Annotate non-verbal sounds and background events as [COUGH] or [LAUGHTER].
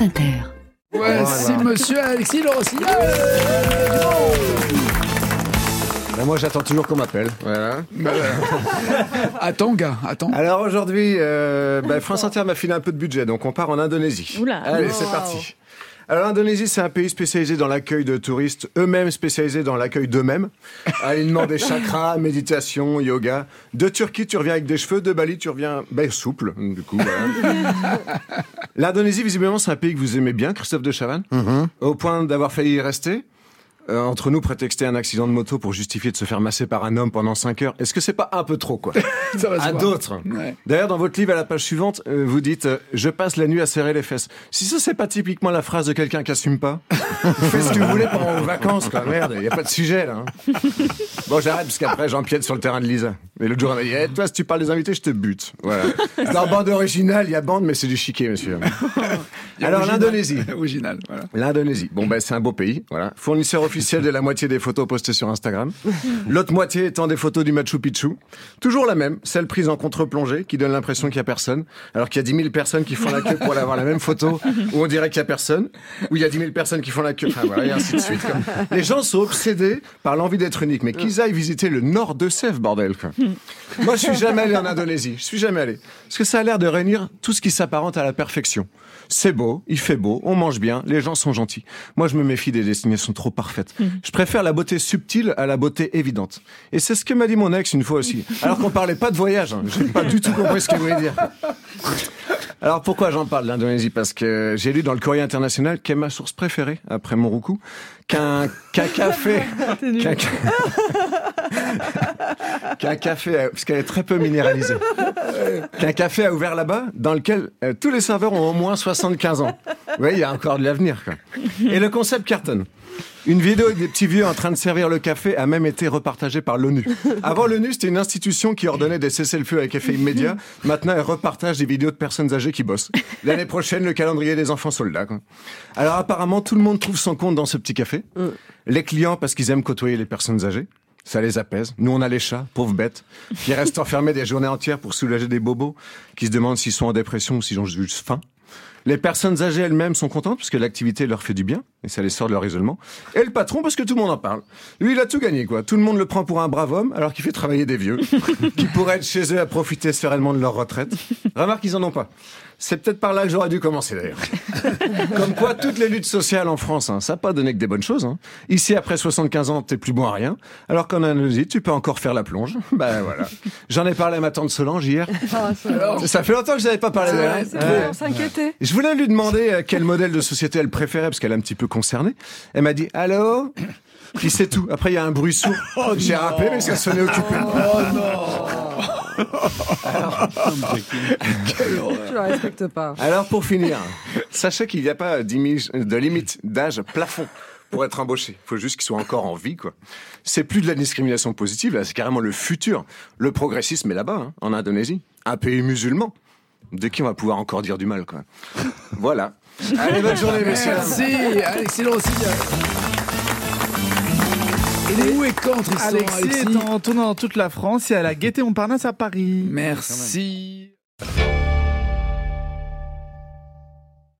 France Inter. Ouais, c'est monsieur Alexis Lorosilla. Ben, moi, j'attends toujours qu'on m'appelle. Voilà. Attends, gars, attends. Alors aujourd'hui, euh, ben, France Inter m'a filé un peu de budget, donc on part en Indonésie. Oula. Allez, c'est parti. Alors l'Indonésie, c'est un pays spécialisé dans l'accueil de touristes, eux-mêmes spécialisés dans l'accueil d'eux-mêmes. [LAUGHS] Alignement des chakras, méditation, yoga. De Turquie, tu reviens avec des cheveux. De Bali, tu reviens ben, souple. Du coup, voilà. [LAUGHS] L'Indonésie, visiblement, c'est un pays que vous aimez bien, Christophe de Chavannes, au point d'avoir failli y rester. Euh, entre nous, prétexter un accident de moto pour justifier de se faire masser par un homme pendant 5 heures, est-ce que c'est pas un peu trop, quoi [LAUGHS] Ça va À d'autres. Ouais. D'ailleurs, dans votre livre, à la page suivante, euh, vous dites euh, Je passe la nuit à serrer les fesses ». Si ça, c'est pas typiquement la phrase de quelqu'un qui assume pas, [LAUGHS] faites ce que vous voulez pendant vos vacances, quoi. Merde, il y a pas de sujet, là. hein. [LAUGHS] Bon, j'arrête, parce qu'après, j'empiète sur le terrain de Lisa. Et l'autre jour, elle m'a dit Eh, Toi, si tu parles des invités, je te bute ». Voilà. [LAUGHS] Dans bande originale, il y a bande, mais c'est du chiquet, monsieur. [LAUGHS] [LAUGHS] Alors, l'Indonésie. Original, voilà. L'Indonésie. Bon, ben, c'est un beau pays. Voilà. Fournisseur officiel de la moitié des photos postées sur Instagram. L'autre moitié étant des photos du Machu Picchu. Toujours la même, celle prise en contre-plongée, qui donne l'impression qu'il y a personne. Alors qu'il y a 10 000 personnes qui font la queue pour aller avoir la même photo, où on dirait qu'il y a personne. Où il y a 10 000 personnes qui font la queue. Enfin, voilà, et ainsi de suite. quoi. Les gens sont obsédés par l'envie d'être unique. Mais qu'ils aillent visiter le nord de Sèvres, bordel, quoi. [LAUGHS] Moi, je suis jamais allé en Indonésie. Je suis jamais allé. Parce que ça a l'air de réunir tout ce qui s'apparente à la perfection. C'est beau, il fait beau, on mange bien, les gens sont gentils. Moi, je me méfie des destinations trop parfaites. Je préfère la beauté subtile à la beauté évidente. Et c'est ce que m'a dit mon ex une fois aussi. Alors qu'on parlait pas de voyage. Hein. J'ai pas du tout compris ce qu'elle voulait dire. Alors pourquoi j'en parle l'Indonésie Parce que j'ai lu dans le Courrier International, qui est ma source préférée après Moroukou, qu'un qu'un [LAUGHS] café, qu'un [LAUGHS] qu'un café, a- parce qu'elle est très peu minéralisée, qu'un café a ouvert là-bas, dans lequel euh, tous les serveurs ont au moins 75 ans. Vous voyez, il y a encore de l'avenir. quoi. Et le concept cartonne. Une vidéo avec des petits vieux en train de servir le café a même été repartagée par l'ONU. Avant, l'ONU, c'était une institution qui ordonnait des cessez-le-feu avec effet immédiat. Maintenant, elle repartage des vidéos de personnes âgées qui bossent. L'année prochaine, le calendrier des enfants soldats. quoi. Alors, apparemment, tout le monde trouve son compte dans ce petit café. Les clients, parce qu'ils aiment côtoyer les personnes âgées. Ça les apaise. Nous, on a les chats, pauvres bêtes, qui restent [LAUGHS] enfermés des journées entières pour soulager des bobos, qui se demandent s'ils sont en dépression ou s'ils ont juste faim. Les personnes âgées elles-mêmes sont contentes parce que l'activité leur fait du bien et ça les sort de leur isolement. Et le patron parce que tout le monde en parle. Lui, il a tout gagné, quoi. Tout le monde le prend pour un brave homme alors qu'il fait travailler des vieux [LAUGHS] qui pourraient être chez eux à profiter sereinement de leur retraite. Remarque, ils en ont pas. C'est peut-être par là que j'aurais dû commencer d'ailleurs. [LAUGHS] Comme quoi, toutes les luttes sociales en France, hein, ça n'a pas donné que des bonnes choses. hein. Ici, après 75 ans, t'es plus bon à rien. Alors qu'en Indonésie, tu peux encore faire la plonge. [LAUGHS] Ben voilà. J'en ai parlé à ma tante Solange hier. Ça fait longtemps que je n'avais pas parlé d'elle. hein. Ouais. On s'inquiétait. Je voulais lui demander euh, quel modèle de société elle préférait, parce qu'elle est un petit peu concernée. Elle m'a dit « Allô ?» Puis c'est tout. Après, il y a un bruit sourd. [LAUGHS] J'ai rappelé, mais ça sonnait occupé. [LAUGHS] Je la respecte pas. Alors, pour finir, sachez qu'il n'y a pas de limite d'âge plafond pour être embauché. Il faut juste qu'il soit encore en vie, quoi. C'est plus de la discrimination positive, là, c'est carrément le futur. Le progressisme est là-bas, hein, en Indonésie. Un pays musulman. De qui on va pouvoir encore dire du mal, quoi. [LAUGHS] Voilà. Allez, bonne journée, messieurs. Merci, Alexis Lorosilla. Il est où et quand, Tristan Alexis est en tournée dans toute la France et à la Gaîté Montparnasse à Paris. Merci.